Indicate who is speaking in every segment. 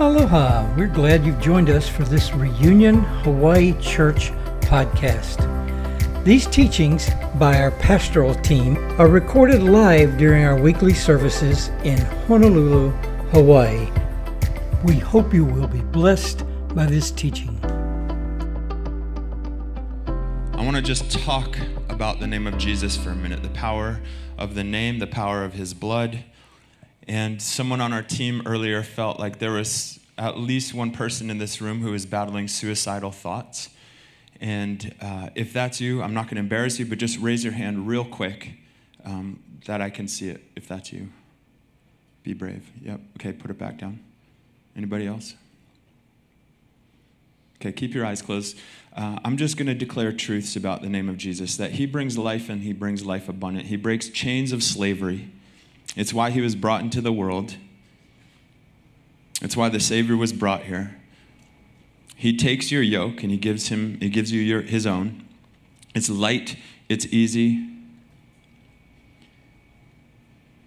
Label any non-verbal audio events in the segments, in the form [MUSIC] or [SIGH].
Speaker 1: Aloha. We're glad you've joined us for this Reunion Hawaii Church podcast. These teachings by our pastoral team are recorded live during our weekly services in Honolulu, Hawaii. We hope you will be blessed by this teaching.
Speaker 2: I want to just talk about the name of Jesus for a minute the power of the name, the power of his blood. And someone on our team earlier felt like there was at least one person in this room who is battling suicidal thoughts. And uh, if that's you, I'm not going to embarrass you, but just raise your hand real quick um, that I can see it if that's you. Be brave. Yep. Okay, put it back down. Anybody else? Okay, keep your eyes closed. Uh, I'm just going to declare truths about the name of Jesus that he brings life and he brings life abundant. He breaks chains of slavery. It's why he was brought into the world. It's why the Savior was brought here. He takes your yoke and he gives him he gives you your, his own. It's light, it's easy.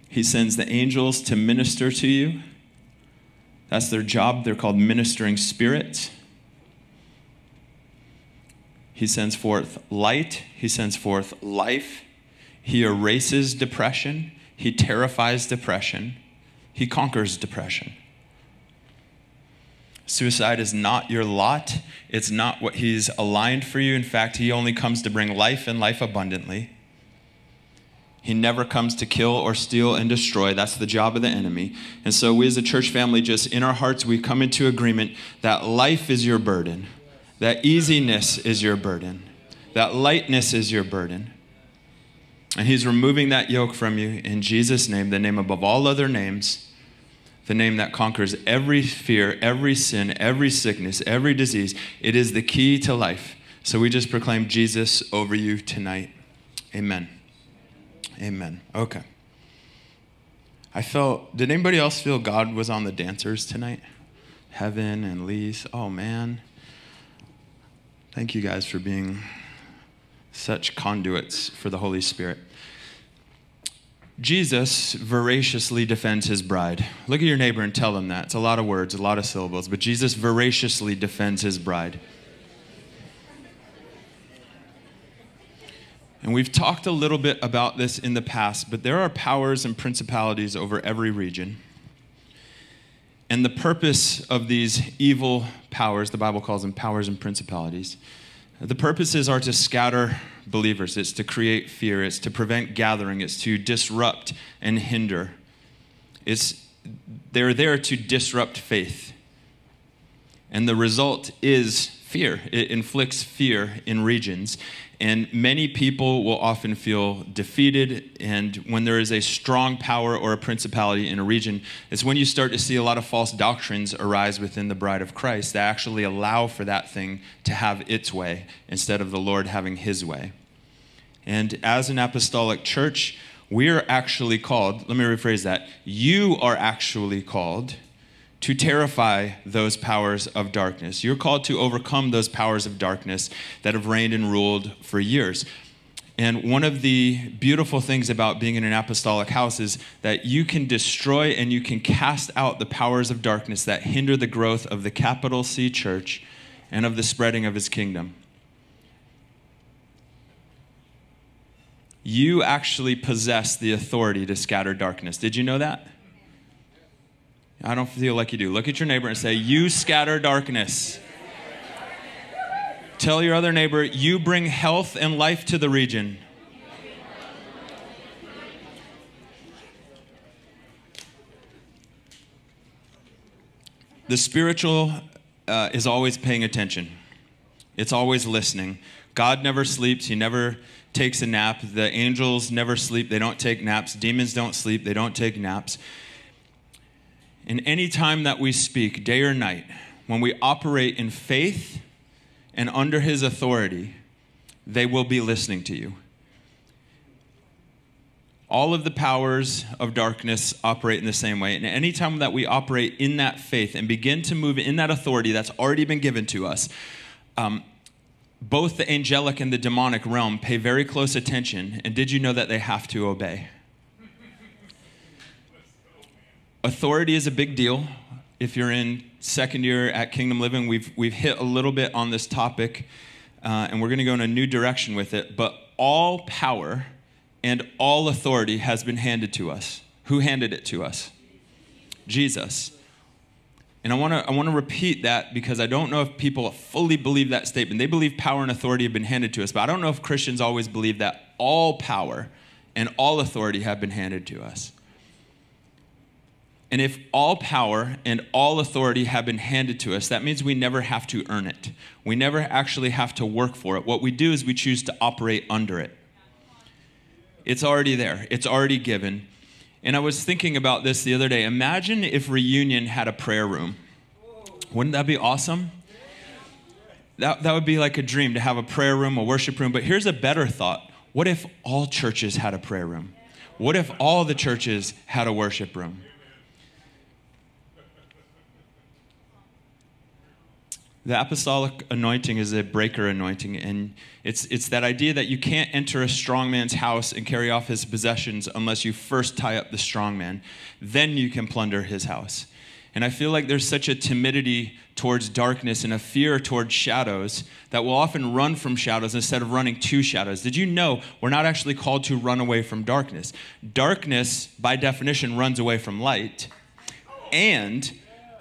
Speaker 2: He sends the angels to minister to you. That's their job. They're called ministering spirits. He sends forth light, he sends forth life. He erases depression, he terrifies depression, he conquers depression. Suicide is not your lot. It's not what He's aligned for you. In fact, He only comes to bring life and life abundantly. He never comes to kill or steal and destroy. That's the job of the enemy. And so, we as a church family, just in our hearts, we come into agreement that life is your burden, that easiness is your burden, that lightness is your burden. And He's removing that yoke from you in Jesus' name, the name above all other names the name that conquers every fear, every sin, every sickness, every disease. It is the key to life. So we just proclaim Jesus over you tonight. Amen. Amen. Okay. I felt, did anybody else feel God was on the dancers tonight? Heaven and Lise. Oh, man. Thank you guys for being such conduits for the Holy Spirit. Jesus voraciously defends his bride. Look at your neighbor and tell him that. It's a lot of words, a lot of syllables, but Jesus voraciously defends his bride. And we've talked a little bit about this in the past, but there are powers and principalities over every region. And the purpose of these evil powers, the Bible calls them powers and principalities, the purposes are to scatter believers, it's to create fear, it's to prevent gathering, it's to disrupt and hinder. It's, they're there to disrupt faith. And the result is fear. It inflicts fear in regions. And many people will often feel defeated. And when there is a strong power or a principality in a region, it's when you start to see a lot of false doctrines arise within the bride of Christ that actually allow for that thing to have its way instead of the Lord having his way. And as an apostolic church, we are actually called, let me rephrase that, you are actually called to terrify those powers of darkness. You're called to overcome those powers of darkness that have reigned and ruled for years. And one of the beautiful things about being in an apostolic house is that you can destroy and you can cast out the powers of darkness that hinder the growth of the capital C church and of the spreading of his kingdom. You actually possess the authority to scatter darkness. Did you know that? I don't feel like you do. Look at your neighbor and say, You scatter darkness. Tell your other neighbor, You bring health and life to the region. The spiritual uh, is always paying attention, it's always listening. God never sleeps, He never takes a nap. The angels never sleep, they don't take naps. Demons don't sleep, they don't take naps. And any time that we speak, day or night, when we operate in faith and under His authority, they will be listening to you. All of the powers of darkness operate in the same way. And anytime that we operate in that faith and begin to move in that authority that's already been given to us, um, both the angelic and the demonic realm pay very close attention. And did you know that they have to obey? Authority is a big deal. if you're in second year at Kingdom Living, we've, we've hit a little bit on this topic, uh, and we're going to go in a new direction with it. But all power and all authority has been handed to us. Who handed it to us? Jesus. And I want to I want to repeat that because I don't know if people fully believe that statement. They believe power and authority have been handed to us, but I don't know if Christians always believe that all power and all authority have been handed to us. And if all power and all authority have been handed to us, that means we never have to earn it. We never actually have to work for it. What we do is we choose to operate under it. It's already there, it's already given. And I was thinking about this the other day. Imagine if Reunion had a prayer room. Wouldn't that be awesome? That, that would be like a dream to have a prayer room, a worship room. But here's a better thought what if all churches had a prayer room? What if all the churches had a worship room? The apostolic anointing is a breaker anointing, and it's, it's that idea that you can't enter a strong man's house and carry off his possessions unless you first tie up the strong man. Then you can plunder his house. And I feel like there's such a timidity towards darkness and a fear towards shadows that we'll often run from shadows instead of running to shadows. Did you know we're not actually called to run away from darkness? Darkness, by definition, runs away from light. And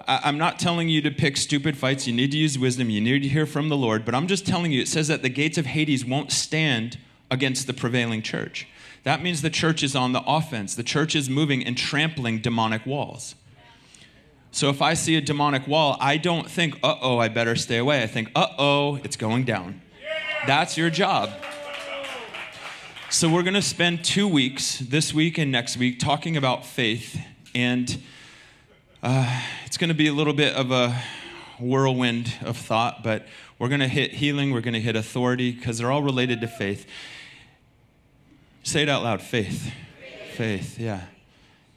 Speaker 2: I'm not telling you to pick stupid fights. You need to use wisdom. You need to hear from the Lord. But I'm just telling you, it says that the gates of Hades won't stand against the prevailing church. That means the church is on the offense. The church is moving and trampling demonic walls. So if I see a demonic wall, I don't think, uh oh, I better stay away. I think, uh oh, it's going down. That's your job. So we're going to spend two weeks, this week and next week, talking about faith. And uh, it's going to be a little bit of a whirlwind of thought, but we're going to hit healing, we're going to hit authority, because they're all related to faith. Say it out loud faith. Faith, yeah.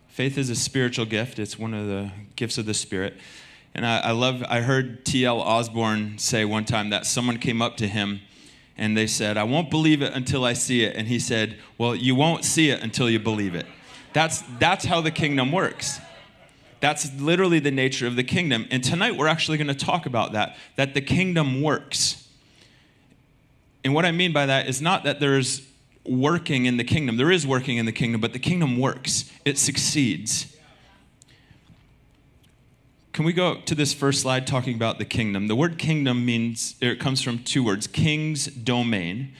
Speaker 2: Faith is a spiritual gift, it's one of the gifts of the Spirit. And I, I love, I heard T.L. Osborn say one time that someone came up to him and they said, I won't believe it until I see it. And he said, Well, you won't see it until you believe it. That's, that's how the kingdom works. That's literally the nature of the kingdom. And tonight we're actually going to talk about that, that the kingdom works. And what I mean by that is not that there's working in the kingdom. There is working in the kingdom, but the kingdom works. It succeeds. Can we go to this first slide talking about the kingdom? The word kingdom means, it comes from two words king's domain.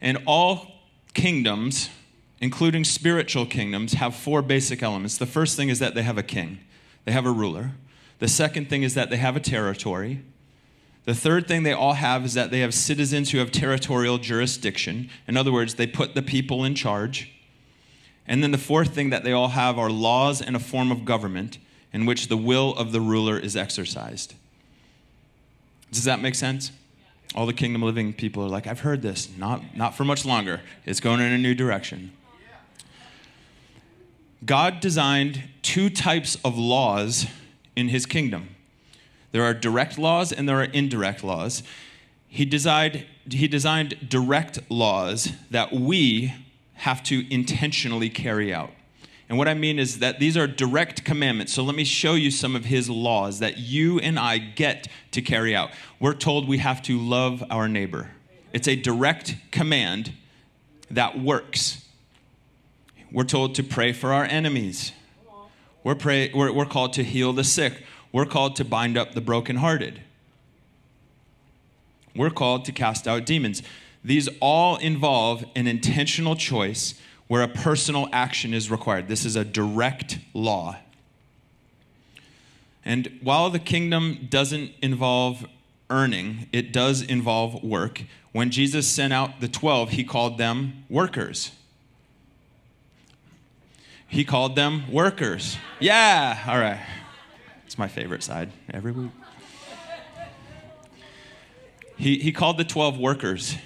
Speaker 2: And all kingdoms, including spiritual kingdoms, have four basic elements. The first thing is that they have a king they have a ruler. The second thing is that they have a territory. The third thing they all have is that they have citizens who have territorial jurisdiction. In other words, they put the people in charge. And then the fourth thing that they all have are laws and a form of government in which the will of the ruler is exercised. Does that make sense? All the kingdom living people are like, I've heard this. Not, not for much longer. It's going in a new direction. God designed two types of laws in his kingdom there are direct laws and there are indirect laws. He designed, he designed direct laws that we have to intentionally carry out. And what I mean is that these are direct commandments. So let me show you some of his laws that you and I get to carry out. We're told we have to love our neighbor, it's a direct command that works. We're told to pray for our enemies. We're, pray, we're, we're called to heal the sick. We're called to bind up the brokenhearted. We're called to cast out demons. These all involve an intentional choice where a personal action is required. This is a direct law. And while the kingdom doesn't involve earning, it does involve work. When Jesus sent out the 12, he called them workers. He called them workers. Yeah, all right. It's my favorite side every week. He, he called the 12 workers.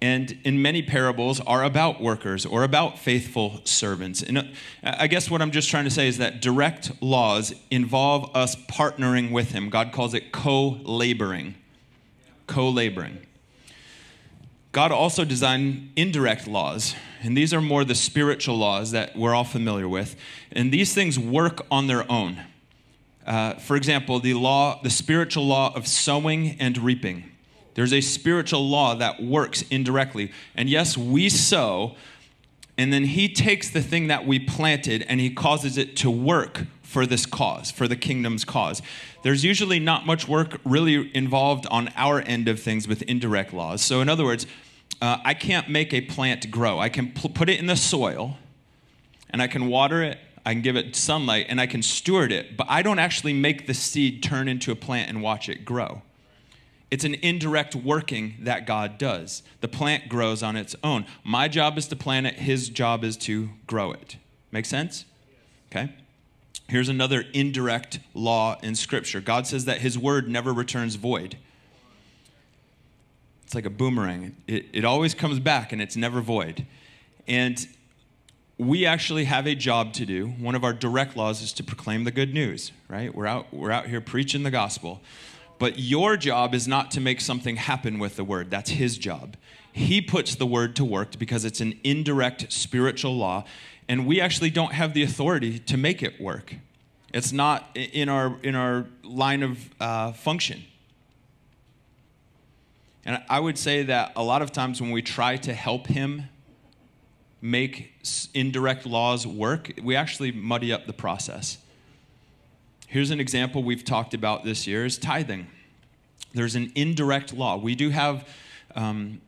Speaker 2: And in many parables are about workers or about faithful servants. And uh, I guess what I'm just trying to say is that direct laws involve us partnering with Him. God calls it co laboring. Co laboring. God also designed indirect laws, and these are more the spiritual laws that we're all familiar with. And these things work on their own. Uh, for example, the law, the spiritual law of sowing and reaping. There's a spiritual law that works indirectly. And yes, we sow, and then he takes the thing that we planted and he causes it to work for this cause, for the kingdom's cause. There's usually not much work really involved on our end of things with indirect laws. So, in other words, uh, I can't make a plant grow. I can pl- put it in the soil and I can water it, I can give it sunlight, and I can steward it, but I don't actually make the seed turn into a plant and watch it grow. It's an indirect working that God does. The plant grows on its own. My job is to plant it, His job is to grow it. Make sense? Okay. Here's another indirect law in Scripture God says that His word never returns void. It's like a boomerang, it, it always comes back and it's never void. And we actually have a job to do. One of our direct laws is to proclaim the good news, right? We're out, we're out here preaching the gospel. But your job is not to make something happen with the word. That's his job. He puts the word to work because it's an indirect spiritual law, and we actually don't have the authority to make it work. It's not in our, in our line of uh, function. And I would say that a lot of times when we try to help him make indirect laws work, we actually muddy up the process. Here's an example we've talked about this year is tithing. There's an indirect law. We do have um,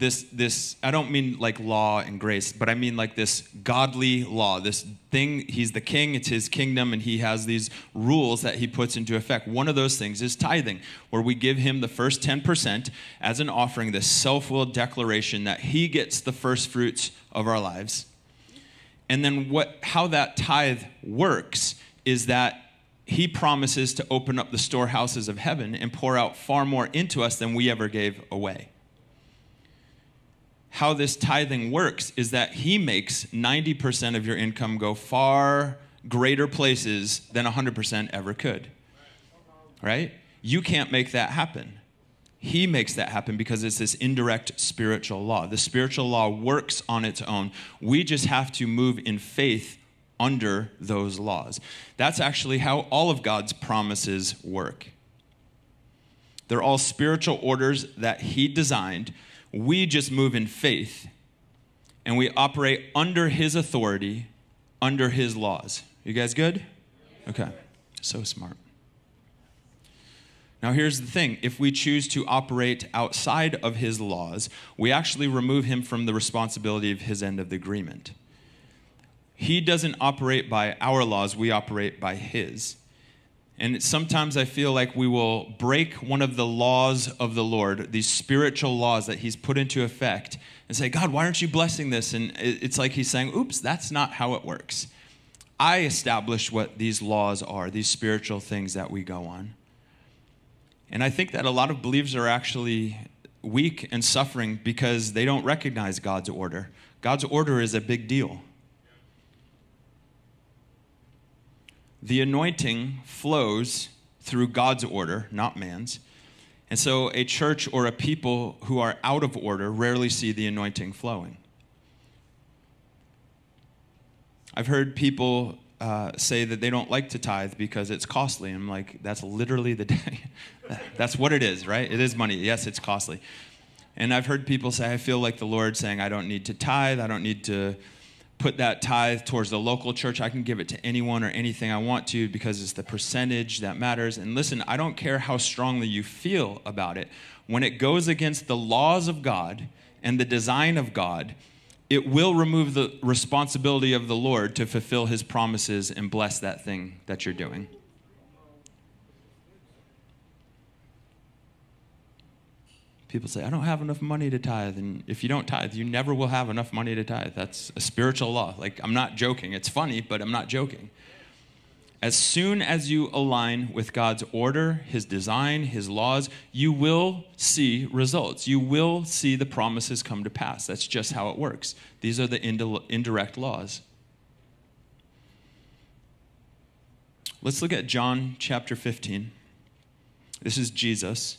Speaker 2: this this i don't mean like law and grace but i mean like this godly law this thing he's the king it's his kingdom and he has these rules that he puts into effect. One of those things is tithing where we give him the first 10% as an offering this self-willed declaration that he gets the first fruits of our lives. And then what how that tithe works is that he promises to open up the storehouses of heaven and pour out far more into us than we ever gave away how this tithing works is that he makes 90% of your income go far greater places than 100% ever could. Right? You can't make that happen. He makes that happen because it's this indirect spiritual law. The spiritual law works on its own. We just have to move in faith under those laws. That's actually how all of God's promises work. They're all spiritual orders that He designed we just move in faith and we operate under his authority, under his laws. You guys good? Okay. So smart. Now, here's the thing if we choose to operate outside of his laws, we actually remove him from the responsibility of his end of the agreement. He doesn't operate by our laws, we operate by his. And sometimes I feel like we will break one of the laws of the Lord, these spiritual laws that He's put into effect, and say, God, why aren't you blessing this? And it's like He's saying, oops, that's not how it works. I establish what these laws are, these spiritual things that we go on. And I think that a lot of believers are actually weak and suffering because they don't recognize God's order. God's order is a big deal. The anointing flows through God's order, not man's. And so a church or a people who are out of order rarely see the anointing flowing. I've heard people uh, say that they don't like to tithe because it's costly. I'm like, that's literally the [LAUGHS] day. that's what it is, right? It is money. Yes, it's costly. And I've heard people say, I feel like the Lord saying, I don't need to tithe. I don't need to put that tithe towards the local church. I can give it to anyone or anything I want to because it's the percentage that matters. And listen, I don't care how strongly you feel about it. When it goes against the laws of God and the design of God, it will remove the responsibility of the Lord to fulfill his promises and bless that thing that you're doing. People say, I don't have enough money to tithe. And if you don't tithe, you never will have enough money to tithe. That's a spiritual law. Like, I'm not joking. It's funny, but I'm not joking. As soon as you align with God's order, His design, His laws, you will see results. You will see the promises come to pass. That's just how it works. These are the indirect laws. Let's look at John chapter 15. This is Jesus.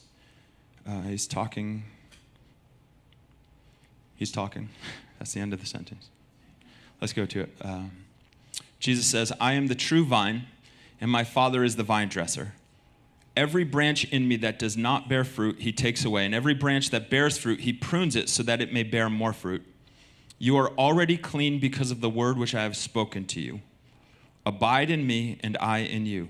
Speaker 2: Uh, he's talking. He's talking. [LAUGHS] That's the end of the sentence. Let's go to it. Um, Jesus says, I am the true vine, and my Father is the vine dresser. Every branch in me that does not bear fruit, he takes away, and every branch that bears fruit, he prunes it so that it may bear more fruit. You are already clean because of the word which I have spoken to you. Abide in me, and I in you.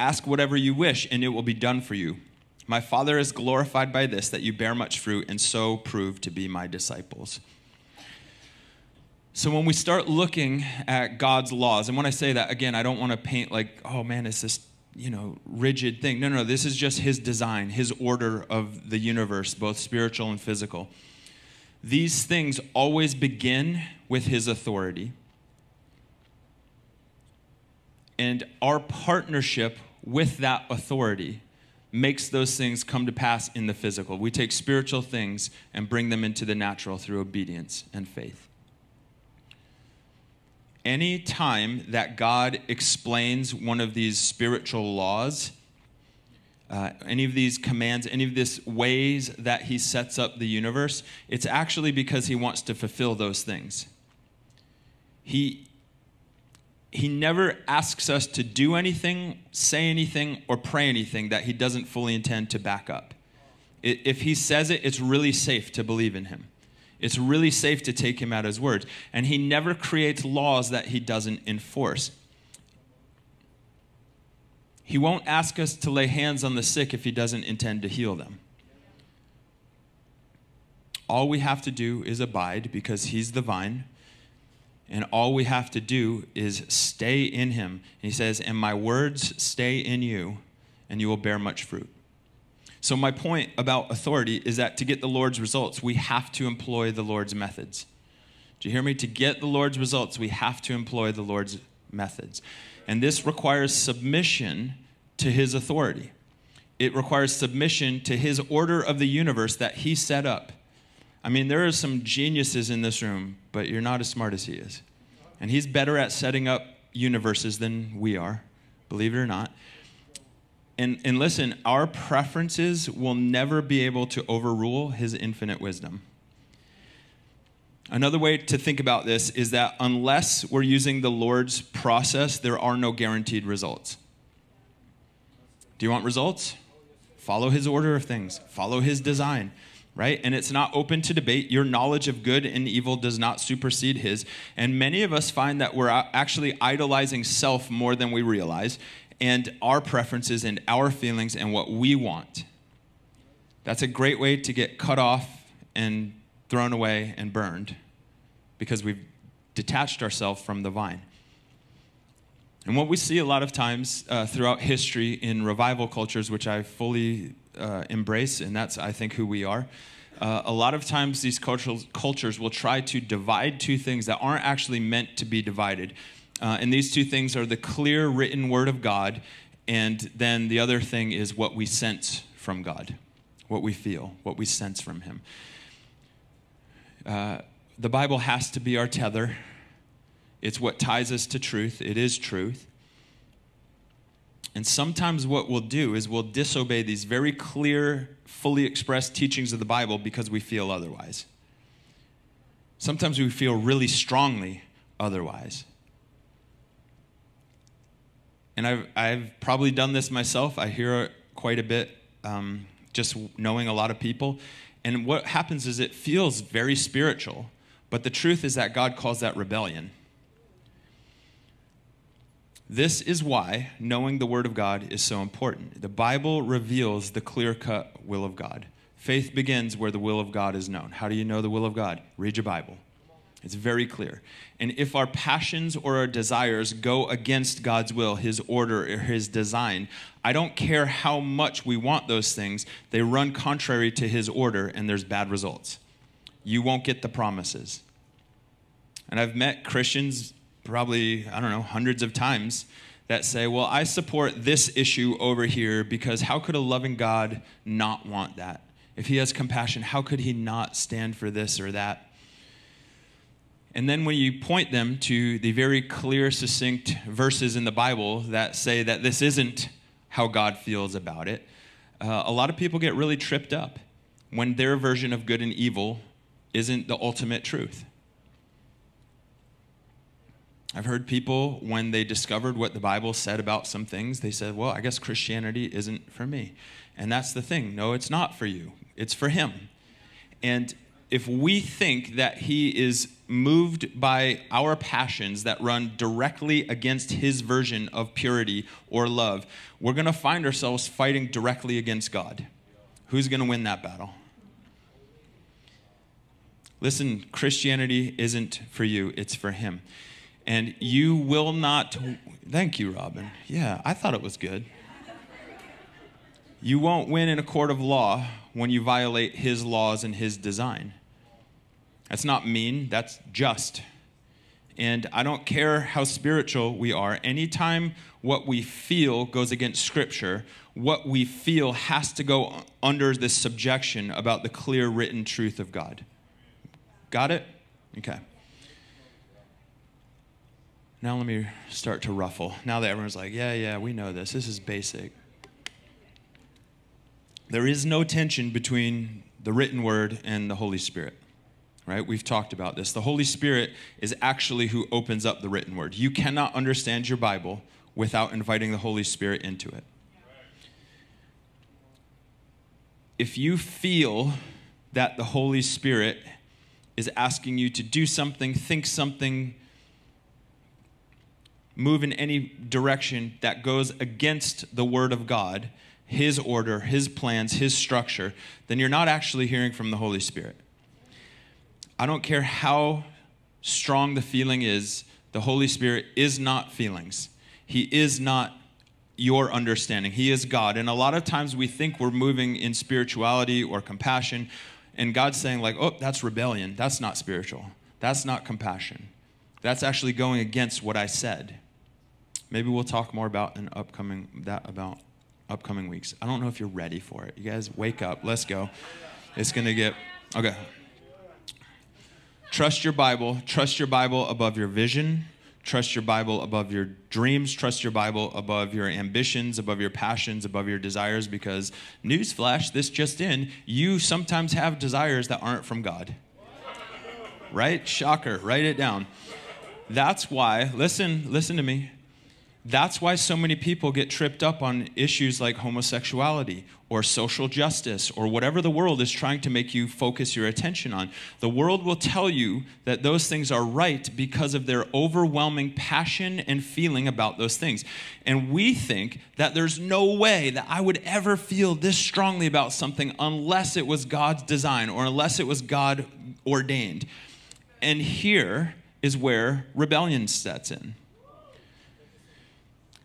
Speaker 2: ask whatever you wish, and it will be done for you. My Father is glorified by this, that you bear much fruit, and so prove to be my disciples. So when we start looking at God's laws, and when I say that, again, I don't want to paint like, oh man, it's this, you know, rigid thing. No, no, this is just his design, his order of the universe, both spiritual and physical. These things always begin with his authority. And our partnership with that authority makes those things come to pass in the physical. We take spiritual things and bring them into the natural through obedience and faith any time that God explains one of these spiritual laws, uh, any of these commands, any of these ways that he sets up the universe, it's actually because he wants to fulfill those things. He, he never asks us to do anything, say anything, or pray anything that he doesn't fully intend to back up. If he says it, it's really safe to believe in him. It's really safe to take him at his word. And he never creates laws that he doesn't enforce. He won't ask us to lay hands on the sick if he doesn't intend to heal them. All we have to do is abide because he's the vine. And all we have to do is stay in him. And he says, And my words stay in you, and you will bear much fruit. So, my point about authority is that to get the Lord's results, we have to employ the Lord's methods. Do you hear me? To get the Lord's results, we have to employ the Lord's methods. And this requires submission to his authority. It requires submission to his order of the universe that he set up. I mean, there are some geniuses in this room, but you're not as smart as he is. And he's better at setting up universes than we are, believe it or not. And, and listen, our preferences will never be able to overrule his infinite wisdom. Another way to think about this is that unless we're using the Lord's process, there are no guaranteed results. Do you want results? Follow his order of things, follow his design, right? And it's not open to debate. Your knowledge of good and evil does not supersede his. And many of us find that we're actually idolizing self more than we realize and our preferences and our feelings and what we want. That's a great way to get cut off and thrown away and burned because we've detached ourselves from the vine. And what we see a lot of times uh, throughout history in revival cultures, which I fully uh, embrace, and that's, I think, who we are, uh, a lot of times these cultural, cultures will try to divide two things that aren't actually meant to be divided. Uh, and these two things are the clear written word of God, and then the other thing is what we sense from God, what we feel, what we sense from Him. Uh, the Bible has to be our tether. It's what ties us to truth. It is truth. And sometimes what we'll do is we'll disobey these very clear, fully expressed teachings of the Bible because we feel otherwise. Sometimes we feel really strongly otherwise and I've, I've probably done this myself. I hear it quite a bit um, just knowing a lot of people. And what happens is it feels very spiritual, but the truth is that God calls that rebellion. This is why knowing the Word of God is so important. The Bible reveals the clear cut will of God. Faith begins where the will of God is known. How do you know the will of God? Read your Bible. It's very clear. And if our passions or our desires go against God's will, His order, or His design, I don't care how much we want those things, they run contrary to His order and there's bad results. You won't get the promises. And I've met Christians probably, I don't know, hundreds of times that say, well, I support this issue over here because how could a loving God not want that? If he has compassion, how could he not stand for this or that? And then when you point them to the very clear, succinct verses in the Bible that say that this isn't how God feels about it, uh, a lot of people get really tripped up when their version of good and evil isn't the ultimate truth. I've heard people, when they discovered what the Bible said about some things, they said, Well, I guess Christianity isn't for me. And that's the thing. No, it's not for you, it's for Him. And if we think that He is moved by our passions that run directly against His version of purity or love, we're going to find ourselves fighting directly against God. Who's going to win that battle? Listen, Christianity isn't for you, it's for Him. And you will not, thank you, Robin. Yeah, I thought it was good. You won't win in a court of law when you violate His laws and His design. That's not mean, that's just. And I don't care how spiritual we are, anytime what we feel goes against Scripture, what we feel has to go under this subjection about the clear written truth of God. Got it? Okay. Now let me start to ruffle. Now that everyone's like, yeah, yeah, we know this. This is basic. There is no tension between the written word and the Holy Spirit. Right? We've talked about this. The Holy Spirit is actually who opens up the written word. You cannot understand your Bible without inviting the Holy Spirit into it. If you feel that the Holy Spirit is asking you to do something, think something, move in any direction that goes against the Word of God, His order, His plans, His structure, then you're not actually hearing from the Holy Spirit. I don't care how strong the feeling is, the Holy Spirit is not feelings. He is not your understanding. He is God. And a lot of times we think we're moving in spirituality or compassion and God's saying, like, oh, that's rebellion. That's not spiritual. That's not compassion. That's actually going against what I said. Maybe we'll talk more about an upcoming that about upcoming weeks. I don't know if you're ready for it. You guys wake up. Let's go. It's going to get Okay. Trust your Bible. Trust your Bible above your vision. Trust your Bible above your dreams. Trust your Bible above your ambitions, above your passions, above your desires, because, newsflash, this just in, you sometimes have desires that aren't from God. Right? Shocker. Write it down. That's why, listen, listen to me. That's why so many people get tripped up on issues like homosexuality or social justice or whatever the world is trying to make you focus your attention on. The world will tell you that those things are right because of their overwhelming passion and feeling about those things. And we think that there's no way that I would ever feel this strongly about something unless it was God's design or unless it was God ordained. And here is where rebellion sets in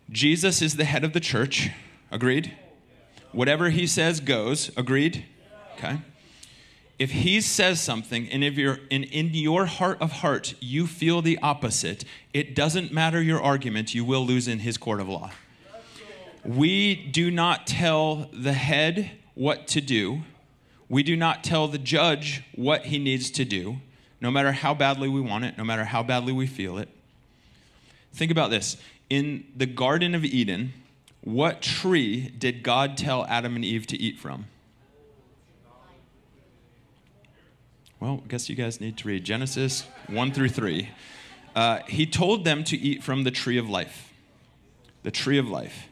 Speaker 2: Jesus is the head of the church. Agreed? Whatever he says goes. Agreed? Okay. If he says something and if you're in, in your heart of heart you feel the opposite, it doesn't matter your argument, you will lose in his court of law. We do not tell the head what to do. We do not tell the judge what he needs to do, no matter how badly we want it, no matter how badly we feel it. Think about this in the Garden of Eden, what tree did God tell Adam and Eve to eat from? Well, I guess you guys need to read Genesis 1 through 3. Uh, he told them to eat from the tree of life. The tree of life.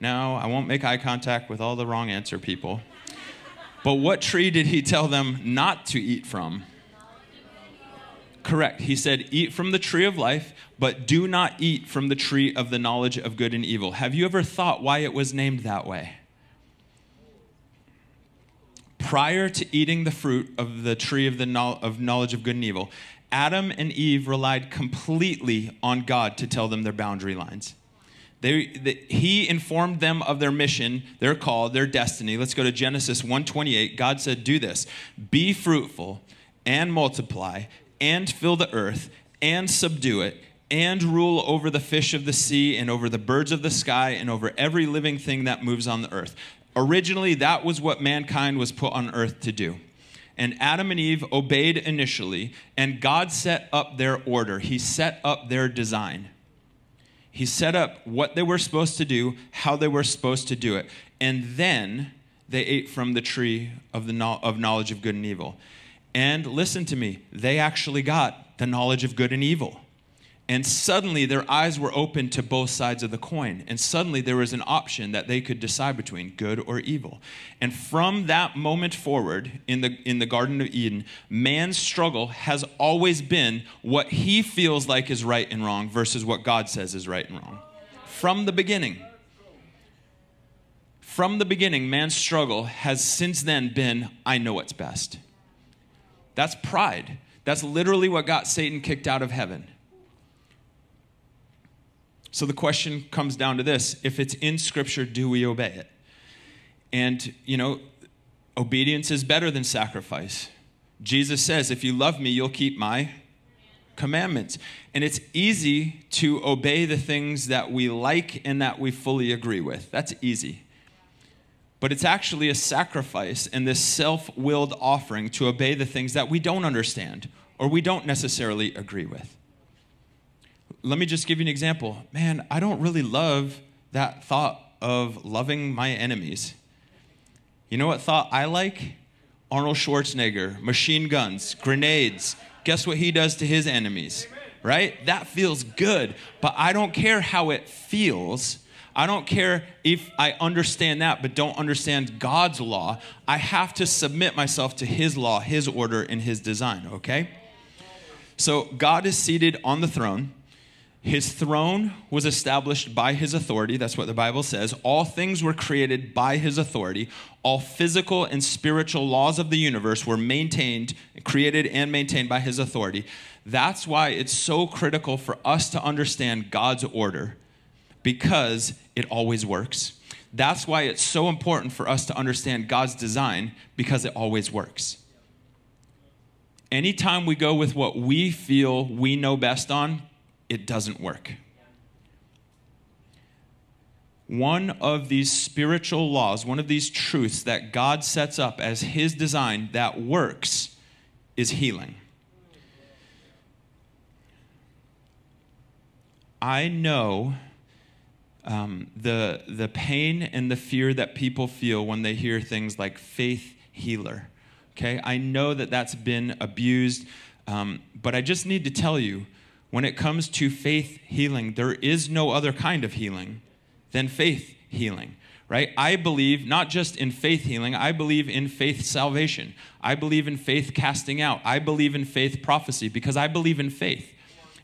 Speaker 2: Now, I won't make eye contact with all the wrong answer people. But what tree did he tell them not to eat from? Correct. He said, Eat from the tree of life, but do not eat from the tree of the knowledge of good and evil. Have you ever thought why it was named that way? Prior to eating the fruit of the tree of the of knowledge of good and evil, Adam and Eve relied completely on God to tell them their boundary lines. They, the, he informed them of their mission, their call, their destiny. Let's go to Genesis 1:28. God said, "Do this: Be fruitful and multiply and fill the earth and subdue it and rule over the fish of the sea and over the birds of the sky and over every living thing that moves on the earth. Originally, that was what mankind was put on earth to do. And Adam and Eve obeyed initially, and God set up their order. He set up their design. He set up what they were supposed to do, how they were supposed to do it. And then they ate from the tree of, the of knowledge of good and evil. And listen to me, they actually got the knowledge of good and evil. And suddenly their eyes were open to both sides of the coin. And suddenly there was an option that they could decide between good or evil. And from that moment forward in the, in the Garden of Eden, man's struggle has always been what he feels like is right and wrong versus what God says is right and wrong. From the beginning. From the beginning, man's struggle has since then been I know what's best. That's pride. That's literally what got Satan kicked out of heaven. So the question comes down to this if it's in Scripture, do we obey it? And, you know, obedience is better than sacrifice. Jesus says, if you love me, you'll keep my commandments. And it's easy to obey the things that we like and that we fully agree with. That's easy. But it's actually a sacrifice and this self willed offering to obey the things that we don't understand or we don't necessarily agree with let me just give you an example. Man, I don't really love that thought of loving my enemies. You know what thought I like? Arnold Schwarzenegger, machine guns, grenades. Guess what he does to his enemies? Right? That feels good, but I don't care how it feels. I don't care if I understand that, but don't understand God's law. I have to submit myself to His law, His order, and His design, okay? So God is seated on the throne. His throne was established by his authority. That's what the Bible says. All things were created by his authority. All physical and spiritual laws of the universe were maintained, created, and maintained by his authority. That's why it's so critical for us to understand God's order because it always works. That's why it's so important for us to understand God's design because it always works. Anytime we go with what we feel we know best on, it doesn't work. One of these spiritual laws, one of these truths that God sets up as His design that works is healing. I know um, the, the pain and the fear that people feel when they hear things like faith healer. Okay, I know that that's been abused, um, but I just need to tell you when it comes to faith healing, there is no other kind of healing than faith healing, right? I believe not just in faith healing, I believe in faith salvation. I believe in faith casting out. I believe in faith prophecy because I believe in faith.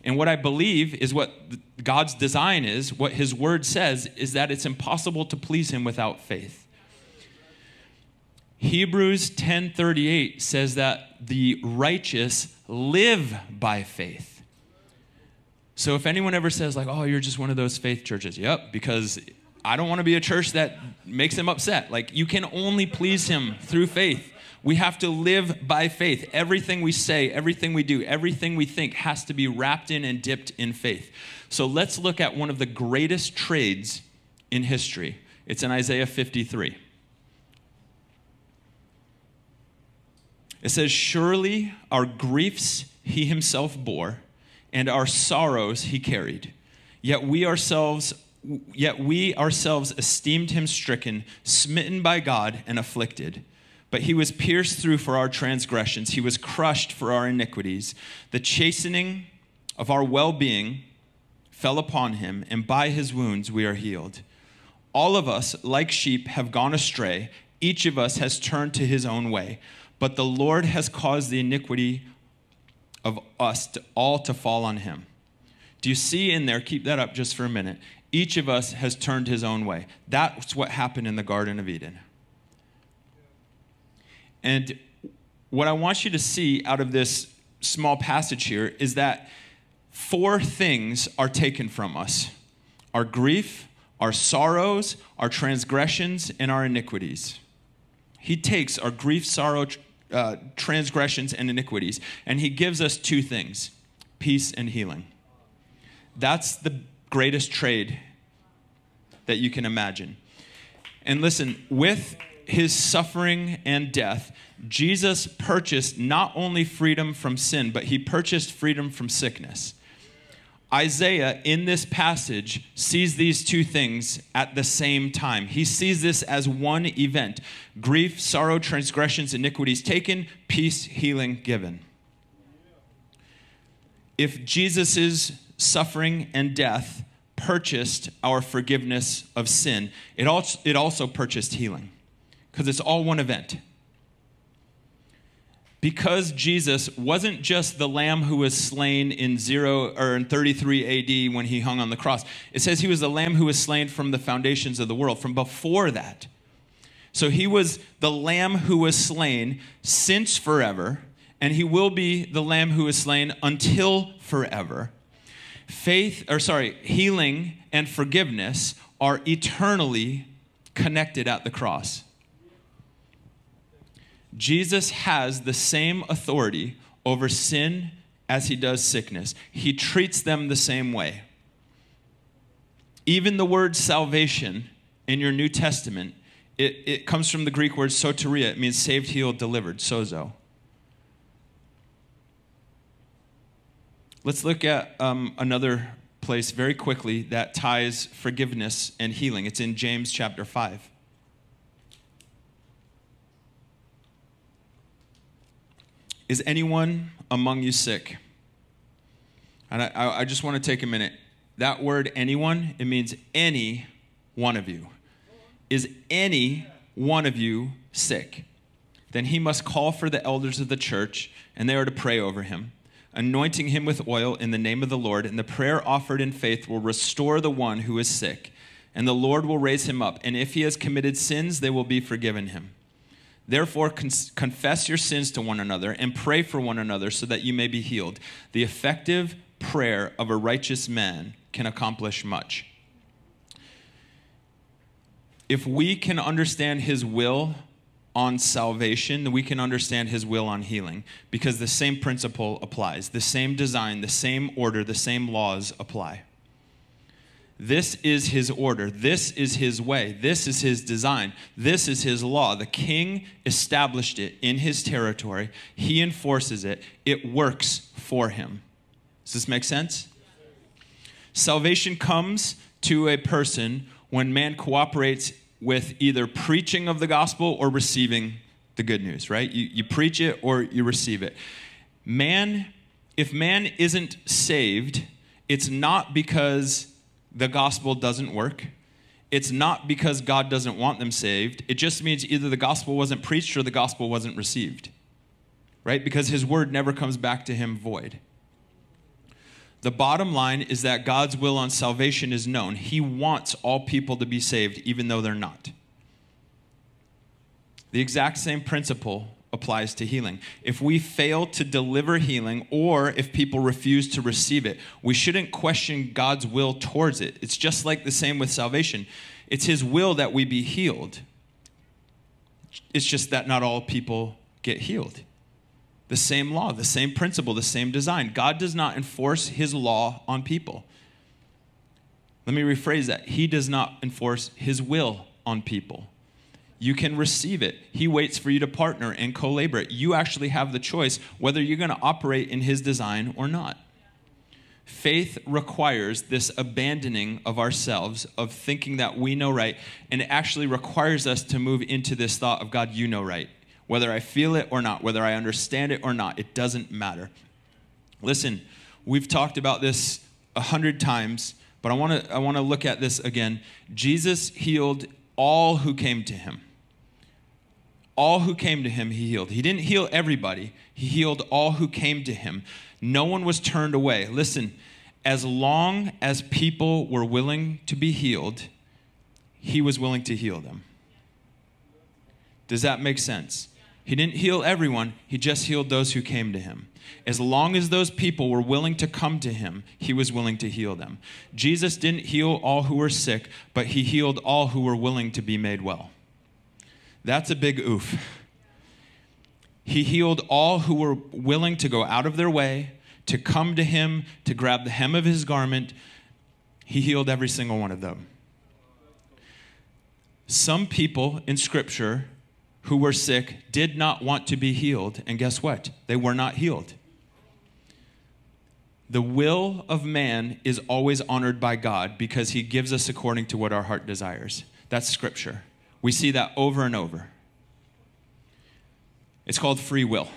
Speaker 2: And what I believe is what God's design is, what His Word says, is that it's impossible to please Him without faith. Hebrews 10:38 says that the righteous live by faith. So if anyone ever says, like, oh, you're just one of those faith churches, yep, because I don't want to be a church that makes him upset. Like, you can only please him through faith. We have to live by faith. Everything we say, everything we do, everything we think has to be wrapped in and dipped in faith. So let's look at one of the greatest trades in history. It's in Isaiah 53. It says, Surely our griefs he himself bore and our sorrows he carried. Yet we ourselves yet we ourselves esteemed him stricken, smitten by God and afflicted. But he was pierced through for our transgressions, he was crushed for our iniquities. The chastening of our well-being fell upon him, and by his wounds we are healed. All of us, like sheep, have gone astray. Each of us has turned to his own way. But the Lord has caused the iniquity of us to, all to fall on him. Do you see in there? Keep that up just for a minute. Each of us has turned his own way. That's what happened in the Garden of Eden. And what I want you to see out of this small passage here is that four things are taken from us our grief, our sorrows, our transgressions, and our iniquities. He takes our grief, sorrow, uh, transgressions and iniquities. And he gives us two things peace and healing. That's the greatest trade that you can imagine. And listen, with his suffering and death, Jesus purchased not only freedom from sin, but he purchased freedom from sickness. Isaiah, in this passage, sees these two things at the same time. He sees this as one event grief, sorrow, transgressions, iniquities taken, peace, healing given. If Jesus' suffering and death purchased our forgiveness of sin, it also, it also purchased healing because it's all one event because Jesus wasn't just the lamb who was slain in 0 or in 33 AD when he hung on the cross. It says he was the lamb who was slain from the foundations of the world, from before that. So he was the lamb who was slain since forever, and he will be the lamb who is slain until forever. Faith, or sorry, healing and forgiveness are eternally connected at the cross. Jesus has the same authority over sin as he does sickness. He treats them the same way. Even the word salvation in your New Testament, it, it comes from the Greek word soteria. It means saved, healed, delivered, sozo. Let's look at um, another place very quickly that ties forgiveness and healing. It's in James chapter 5. Is anyone among you sick? And I, I just want to take a minute. That word, anyone, it means any one of you. Is any one of you sick? Then he must call for the elders of the church, and they are to pray over him, anointing him with oil in the name of the Lord. And the prayer offered in faith will restore the one who is sick, and the Lord will raise him up. And if he has committed sins, they will be forgiven him. Therefore, con- confess your sins to one another and pray for one another so that you may be healed. The effective prayer of a righteous man can accomplish much. If we can understand his will on salvation, we can understand his will on healing because the same principle applies. The same design, the same order, the same laws apply. This is his order. This is his way. This is his design. This is his law. The king established it in his territory. He enforces it. It works for him. Does this make sense? Salvation comes to a person when man cooperates with either preaching of the gospel or receiving the good news, right? You, you preach it or you receive it. Man, if man isn't saved, it's not because the gospel doesn't work. It's not because God doesn't want them saved. It just means either the gospel wasn't preached or the gospel wasn't received. Right? Because his word never comes back to him void. The bottom line is that God's will on salvation is known. He wants all people to be saved, even though they're not. The exact same principle applies to healing. If we fail to deliver healing or if people refuse to receive it, we shouldn't question God's will towards it. It's just like the same with salvation. It's His will that we be healed. It's just that not all people get healed. The same law, the same principle, the same design. God does not enforce His law on people. Let me rephrase that. He does not enforce His will on people you can receive it. He waits for you to partner and co labor it. You actually have the choice whether you're going to operate in His design or not. Faith requires this abandoning of ourselves, of thinking that we know right, and it actually requires us to move into this thought of God, you know right. Whether I feel it or not, whether I understand it or not, it doesn't matter. Listen, we've talked about this a hundred times, but I want to I want to look at this again. Jesus healed all who came to him. All who came to him, he healed. He didn't heal everybody, he healed all who came to him. No one was turned away. Listen, as long as people were willing to be healed, he was willing to heal them. Does that make sense? He didn't heal everyone, he just healed those who came to him. As long as those people were willing to come to him, he was willing to heal them. Jesus didn't heal all who were sick, but he healed all who were willing to be made well. That's a big oof. He healed all who were willing to go out of their way to come to him, to grab the hem of his garment, he healed every single one of them. Some people in Scripture who were sick did not want to be healed, and guess what? They were not healed. The will of man is always honored by God because he gives us according to what our heart desires. That's Scripture. We see that over and over. It's called free will.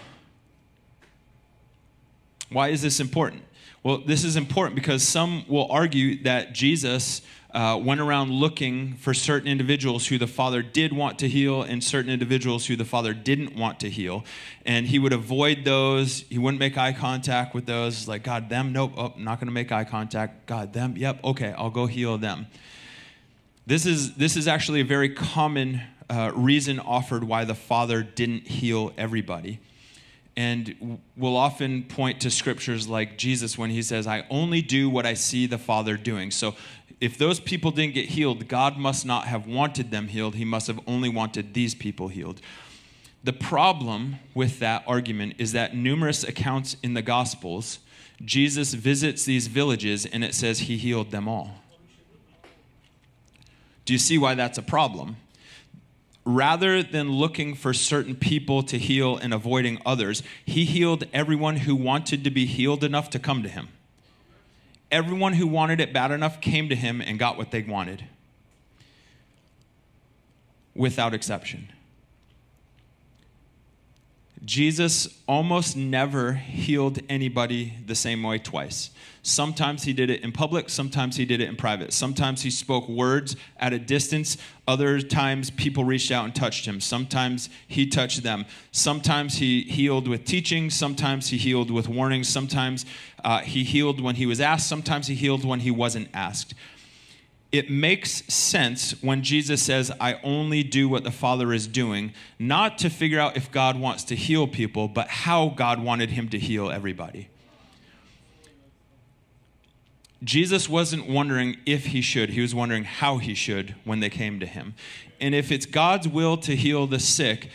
Speaker 2: Why is this important? Well, this is important because some will argue that Jesus uh, went around looking for certain individuals who the Father did want to heal and certain individuals who the Father didn't want to heal. And he would avoid those. He wouldn't make eye contact with those. Like, God, them, nope, oh, not going to make eye contact. God, them, yep, okay, I'll go heal them. This is, this is actually a very common uh, reason offered why the Father didn't heal everybody and we'll often point to scriptures like Jesus when he says, I only do what I see the Father doing. So if those people didn't get healed, God must not have wanted them healed. He must have only wanted these people healed. The problem with that argument is that numerous accounts in the Gospels, Jesus visits these villages and it says he healed them all. Do you see why that's a problem? rather than looking for certain people to heal and avoiding others, he healed everyone who wanted to be healed enough to come to him. Everyone who wanted it bad enough came to him and got what they wanted, without exception. Jesus almost never healed anybody the same way twice. Sometimes he did it in public, sometimes he did it in private. Sometimes he spoke words at a distance, other times people reached out and touched him. Sometimes he touched them. Sometimes he healed with teaching, sometimes he healed with warnings, sometimes uh, he healed when he was asked, sometimes he healed when he wasn't asked it makes sense when Jesus says, I only do what the Father is doing, not to figure out if God wants to heal people, but how God wanted him to heal everybody. Jesus wasn't wondering if he should, he was wondering how he should when they came to him. And if it's God's will to heal the sick,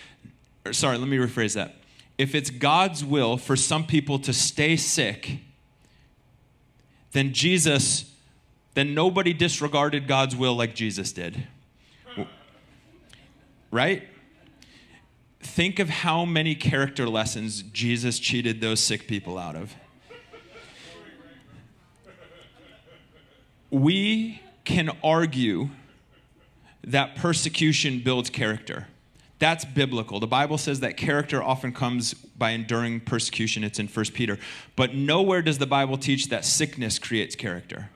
Speaker 2: sorry, let me rephrase that. If it's God's will for some people to stay sick, then Jesus then nobody disregarded God's will like Jesus did. Right? Think of how many character lessons Jesus cheated those sick people out of. We can argue that persecution builds character. That's biblical. The Bible says that character often comes by enduring persecution. It's in 1 Peter. But nowhere does the Bible teach that sickness creates character.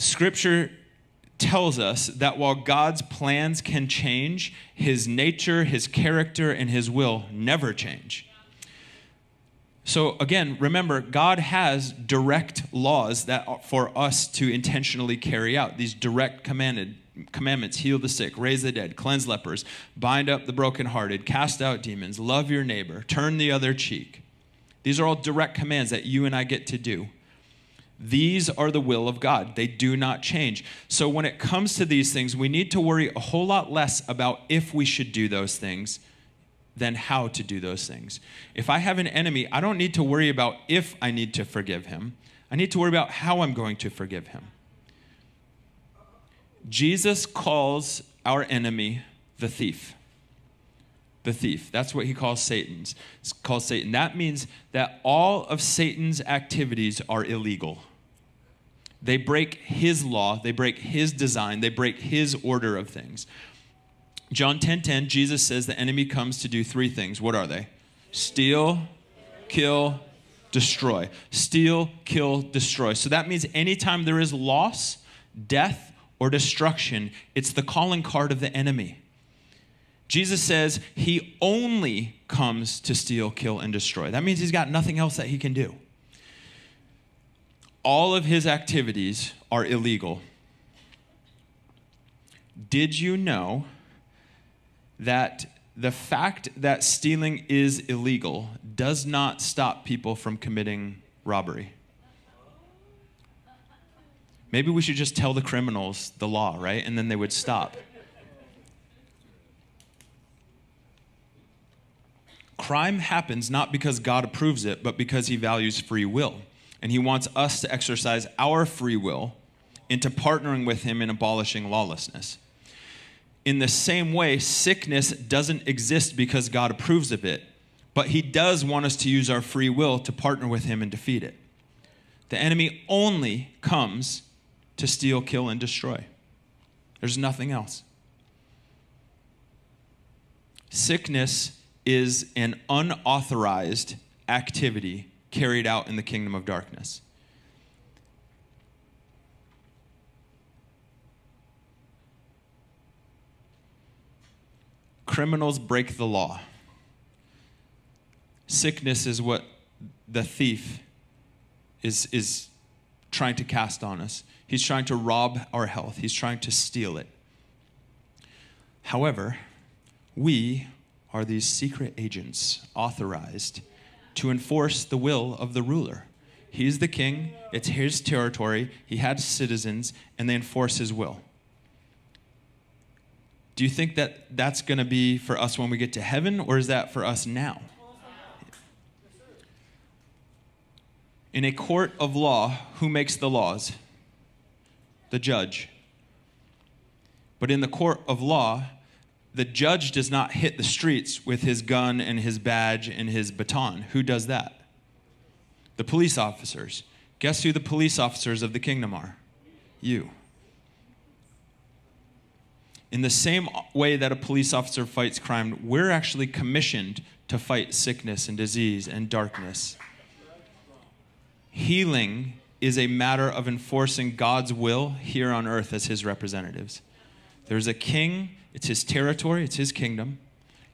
Speaker 2: Scripture tells us that while God's plans can change, his nature, his character, and his will never change. So again, remember, God has direct laws that for us to intentionally carry out. These direct commanded commandments heal the sick, raise the dead, cleanse lepers, bind up the brokenhearted, cast out demons, love your neighbor, turn the other cheek. These are all direct commands that you and I get to do. These are the will of God. They do not change. So when it comes to these things, we need to worry a whole lot less about if we should do those things than how to do those things. If I have an enemy, I don't need to worry about if I need to forgive him. I need to worry about how I'm going to forgive him. Jesus calls our enemy the thief. The thief. That's what he calls Satan's. It's called Satan. That means that all of Satan's activities are illegal. They break his law, they break his design, they break his order of things. John 10:10, 10, 10, Jesus says the enemy comes to do three things. What are they? Steal, kill, destroy. Steal, kill, destroy. So that means anytime there is loss, death, or destruction, it's the calling card of the enemy. Jesus says he only comes to steal, kill, and destroy. That means he's got nothing else that he can do all of his activities are illegal. Did you know that the fact that stealing is illegal does not stop people from committing robbery? Maybe we should just tell the criminals the law, right? And then they would stop. crime happens not because God approves it, but because he values free will. And he wants us to exercise our free will into partnering with him in abolishing lawlessness. In the same way, sickness doesn't exist because God approves of it, but he does want us to use our free will to partner with him and defeat it. The enemy only comes to steal, kill, and destroy. There's nothing else. Sickness is an unauthorized activity carried out in the kingdom of darkness. Criminals break the law. Sickness is what the thief is, is trying to cast on us. He's trying to rob our health, he's trying to steal it. However, we are these secret agents authorized to enforce the will of the ruler. He's the king, it's his territory, he had citizens, and they enforce his will. Do you think that that's going to be for us when we get to heaven, or is that for us now? In a court of law, who makes the laws? The judge. But in the court of law, the judge does not hit the streets with his gun and his badge and his baton. Who does that? The police officers. Guess who the police officers of the kingdom are? You. In the same way that a police officer fights crime, we're actually commissioned to fight sickness and disease and darkness. Healing is a matter of enforcing God's will here on earth as his representatives. There's a king it's his territory, it's his kingdom.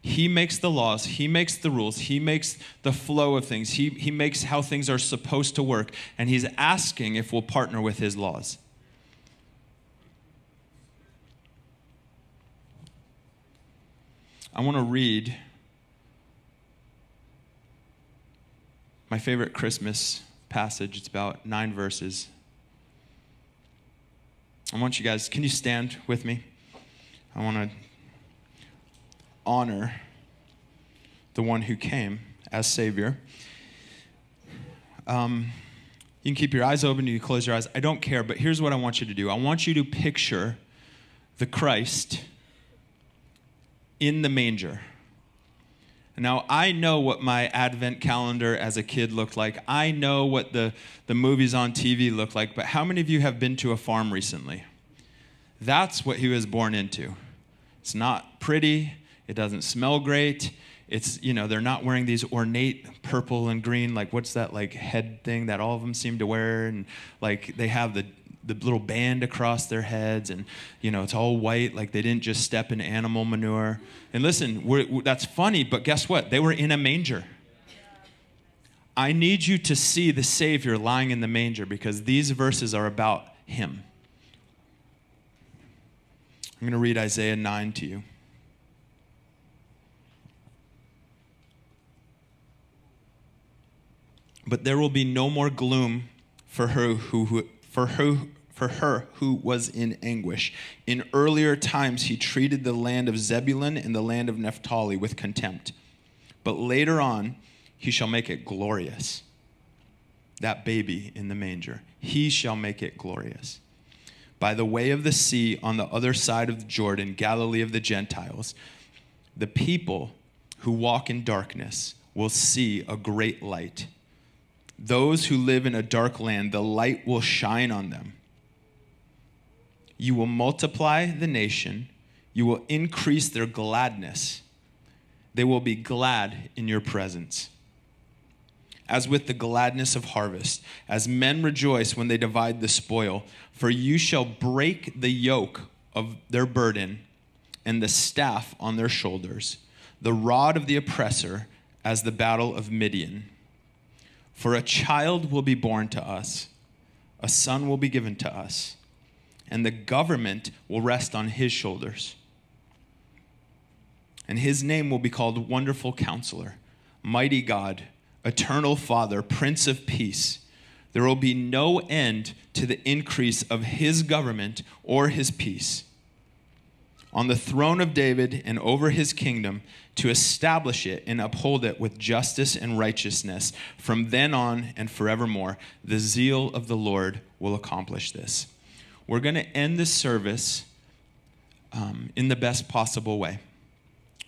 Speaker 2: He makes the laws, he makes the rules, he makes the flow of things, he, he makes how things are supposed to work, and he's asking if we'll partner with his laws. I want to read my favorite Christmas passage. It's about nine verses. I want you guys, can you stand with me? I want to honor the one who came as Savior. Um, you can keep your eyes open, you can close your eyes. I don't care, but here's what I want you to do I want you to picture the Christ in the manger. Now, I know what my advent calendar as a kid looked like. I know what the, the movies on TV look like, but how many of you have been to a farm recently? That's what he was born into. It's not pretty. It doesn't smell great. It's, you know, they're not wearing these ornate purple and green, like what's that like head thing that all of them seem to wear? And like they have the, the little band across their heads and, you know, it's all white, like they didn't just step in animal manure. And listen, we're, that's funny, but guess what? They were in a manger. I need you to see the Savior lying in the manger because these verses are about him. I'm going to read Isaiah 9 to you. But there will be no more gloom for her who, who for her for her who was in anguish. In earlier times he treated the land of Zebulun and the land of Naphtali with contempt. But later on he shall make it glorious. That baby in the manger, he shall make it glorious by the way of the sea on the other side of Jordan, Galilee of the Gentiles, the people who walk in darkness will see a great light. Those who live in a dark land, the light will shine on them. You will multiply the nation, you will increase their gladness. They will be glad in your presence as with the gladness of harvest, as men rejoice when they divide the spoil. For you shall break the yoke of their burden and the staff on their shoulders, the rod of the oppressor as the battle of Midian. For a child will be born to us, a son will be given to us, and the government will rest on his shoulders. And his name will be called Wonderful Counselor, Mighty God eternal Father, Prince of Peace. There will be no end to the increase of his government or his peace on the throne of David and over his kingdom to establish it and uphold it with justice and righteousness from then on and forevermore. The zeal of the Lord will accomplish this. We're going to end this service um, in the best possible way.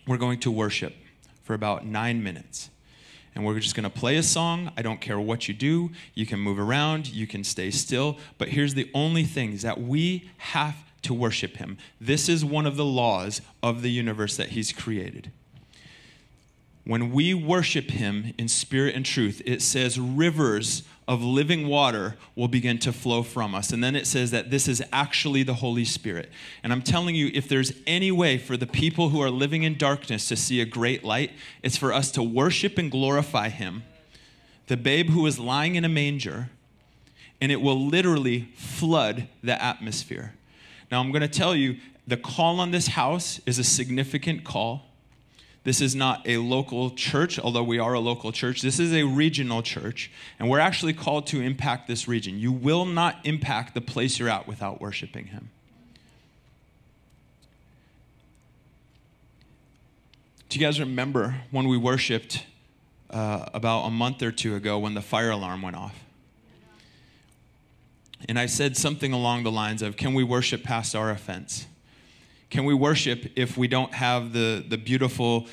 Speaker 2: We're going to worship for about nine minutes. And we're just going to play a song. I don't care what you do. You can move around, you can stay still. But here's the only thing is that we have to worship him. This is one of the laws of the universe that he's created. When we worship him in spirit and truth, it says rivers of living water will begin to flow from us. And then it says that this is actually the Holy Spirit. And I'm telling you, if there's any way for the people who are living in darkness to see a great light, it's for us to worship and glorify him, the babe who is lying in a manger, and it will literally flood the atmosphere. Now, I'm going to tell you the call on this house is a significant call. This is not a local church, although we are a local church. This is a regional church, and we're actually called to impact this region. You will not impact the place you're at without worshiping Him. Do you guys remember when we worshiped uh, about a month or two ago when the fire alarm went off? And I said something along the lines of, Can we worship past our offense? Can we worship if we don't have the, the beautiful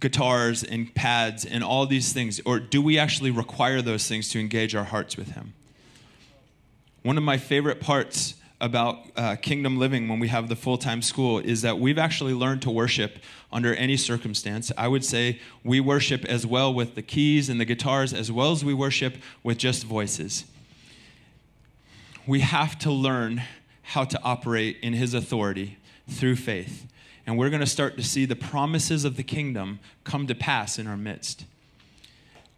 Speaker 2: guitars and pads and all these things? Or do we actually require those things to engage our hearts with Him? One of my favorite parts about uh, kingdom living when we have the full time school is that we've actually learned to worship under any circumstance. I would say we worship as well with the keys and the guitars as well as we worship with just voices we have to learn how to operate in His authority through faith. And we're going to start to see the promises of the kingdom come to pass in our midst.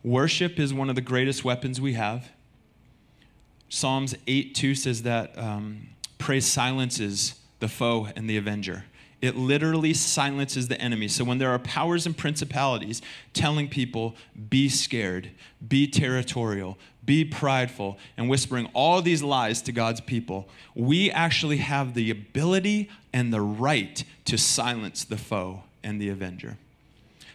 Speaker 2: Worship is one of the greatest weapons we have. Psalms 8 2 says that um, praise silences the foe and the avenger. It literally silences the enemy. So when there are powers and principalities telling people, be scared, be territorial, be prideful, and whispering all these lies to God's people, we actually have the ability and the right to silence the foe and the avenger.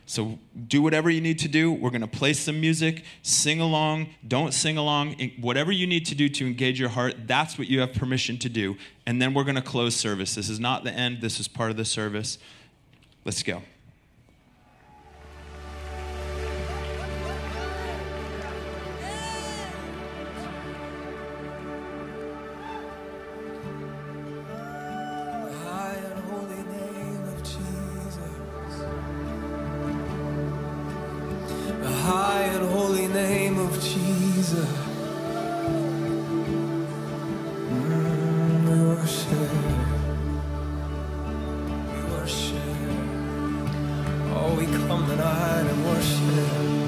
Speaker 2: So do whatever you need to do. We're going to play some music, sing along, don't sing along, whatever you need to do to engage your heart, that's what you have permission to do. And then we're going to close service. This is not the end, this is part of the service. Let's go. we come tonight and worship.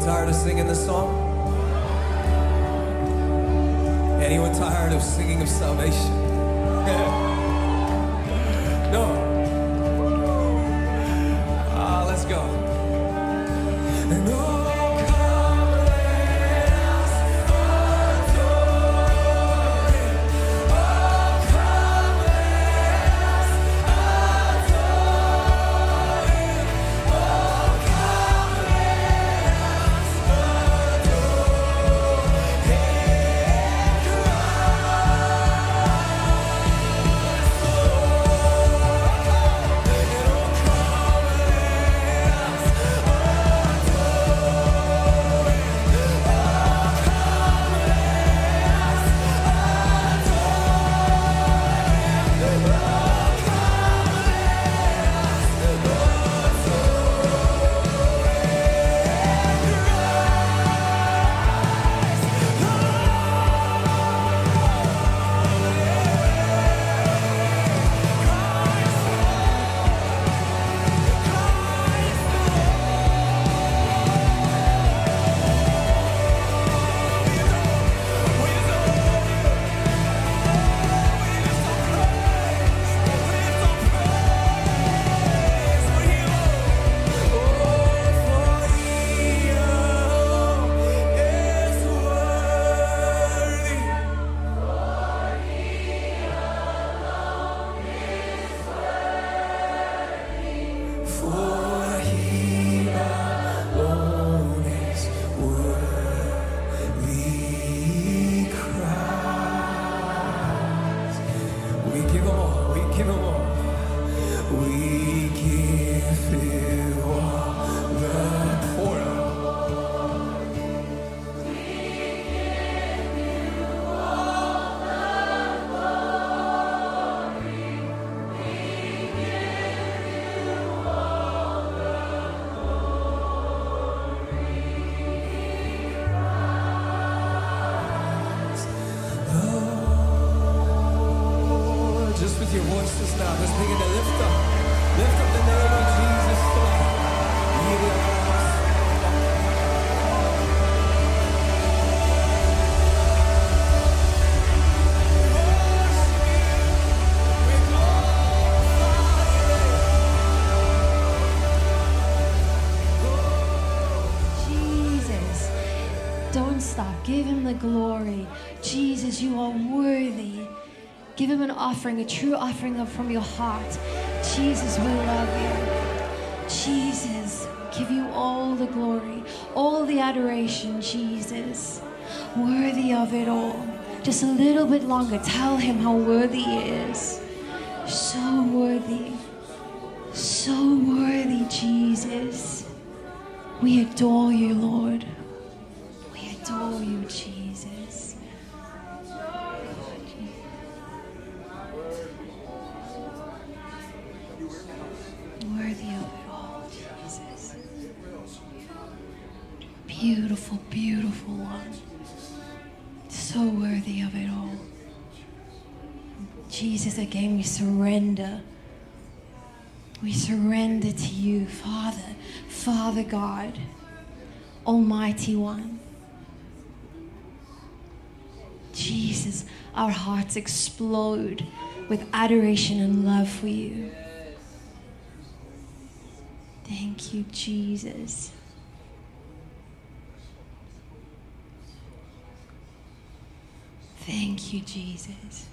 Speaker 3: Tired of singing this song? Anyone tired of singing of salvation? [LAUGHS] give the
Speaker 4: glory. Jesus, you are worthy. Give him an offering, a true offering from your heart. Jesus, we love you. Jesus, give you all the glory, all the adoration, Jesus. Worthy of it all. Just a little bit longer. Tell him how worthy he is. Beautiful, beautiful one. So worthy of it all. Jesus, again, we surrender. We surrender to you, Father, Father God, Almighty One. Jesus, our hearts explode with adoration and love for you. Thank you, Jesus. Thank you, Jesus.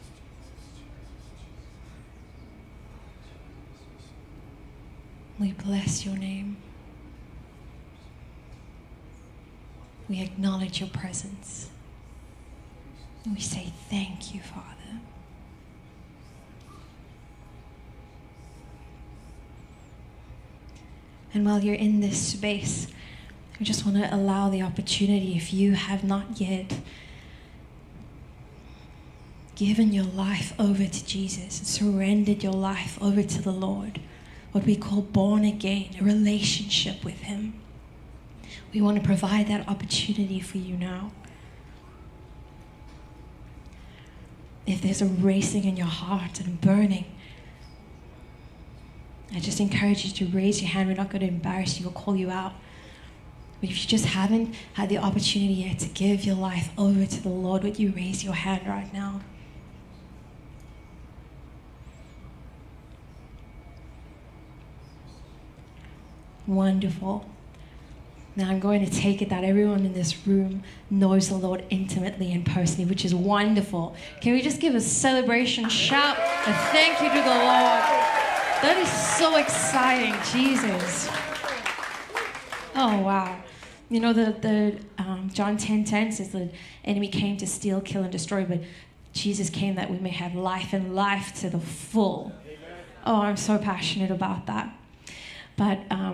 Speaker 4: We bless your name. We acknowledge your presence. We say thank you, Father. And while you're in this space, I just want to allow the opportunity if you have not yet given your life over to Jesus and surrendered your life over to the Lord, what we call born again, a relationship with Him. We want to provide that opportunity for you now. If there's a racing in your heart and burning, I just encourage you to raise your hand. We're not going to embarrass you or call you out. But if you just haven't had the opportunity yet to give your life over to the Lord, would you raise your hand right now? Wonderful. Now I'm going to take it that everyone in this room knows the Lord intimately and personally, which is wonderful. Can we just give a celebration shout, a thank you to the Lord? That is so exciting, Jesus. Oh wow. You know the the um, John 10 10 says the enemy came to steal, kill, and destroy, but Jesus came that we may have life and life to the full. Oh, I'm so passionate about that. But um,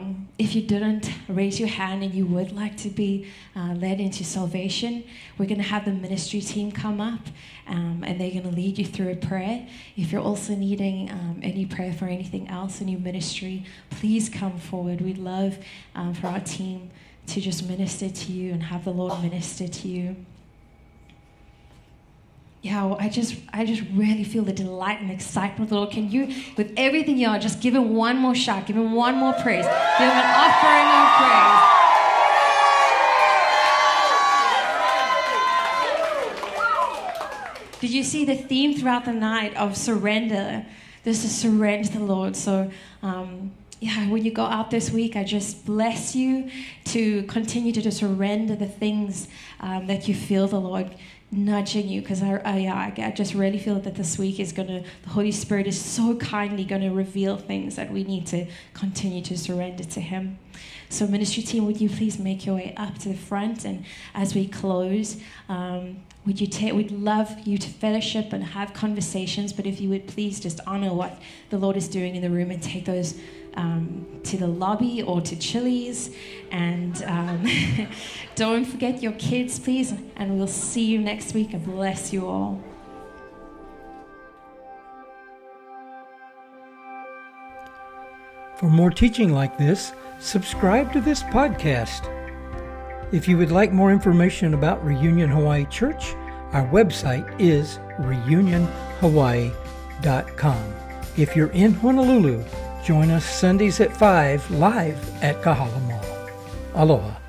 Speaker 4: if you didn't raise your hand and you would like to be uh, led into salvation, we're going to have the ministry team come up um, and they're going to lead you through a prayer. If you're also needing um, any prayer for anything else in your ministry, please come forward. We'd love um, for our team to just minister to you and have the Lord minister to you yeah, well, I just I just really feel the delight and excitement of the Lord. Can you, with everything you are, just give him one more shout, give him one more praise, give him an offering of praise. Did you see the theme throughout the night of surrender? This is surrender to the Lord. So, um, yeah, when you go out this week, I just bless you to continue to just surrender the things um, that you feel the Lord nudging you because I, I, I just really feel that this week is going to, the Holy Spirit is so kindly going to reveal things that we need to continue to surrender to Him. So, ministry team, would you please make your way up to the front? And as we close, um, would you take? We'd love you to fellowship and have conversations, but if you would please just honor what the Lord is doing in the room and take those um, to the lobby or to Chili's. And um, [LAUGHS] don't forget your kids, please. And we'll see you next week. And bless you all.
Speaker 1: For more teaching like this, subscribe to this podcast. If you would like more information about Reunion Hawaii Church, our website is reunionhawaii.com. If you're in Honolulu, join us Sundays at 5 live at Kahala Mall. Aloha.